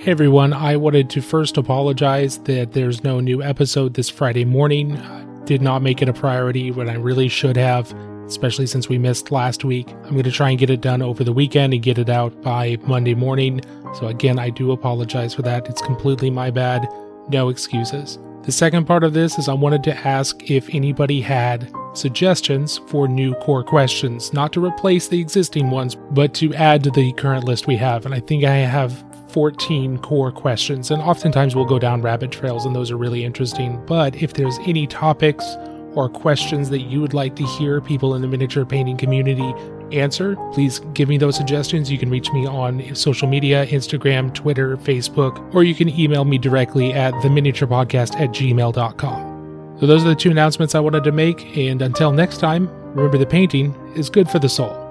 Hey everyone, I wanted to first apologize that there's no new episode this Friday morning. I did not make it a priority when I really should have, especially since we missed last week. I'm going to try and get it done over the weekend and get it out by Monday morning. So, again, I do apologize for that. It's completely my bad. No excuses. The second part of this is I wanted to ask if anybody had suggestions for new core questions, not to replace the existing ones, but to add to the current list we have. And I think I have 14 core questions, and oftentimes we'll go down rabbit trails, and those are really interesting. But if there's any topics or questions that you would like to hear people in the miniature painting community answer, please give me those suggestions. You can reach me on social media Instagram, Twitter, Facebook, or you can email me directly at theminiaturepodcast at gmail.com. So, those are the two announcements I wanted to make, and until next time, remember the painting is good for the soul.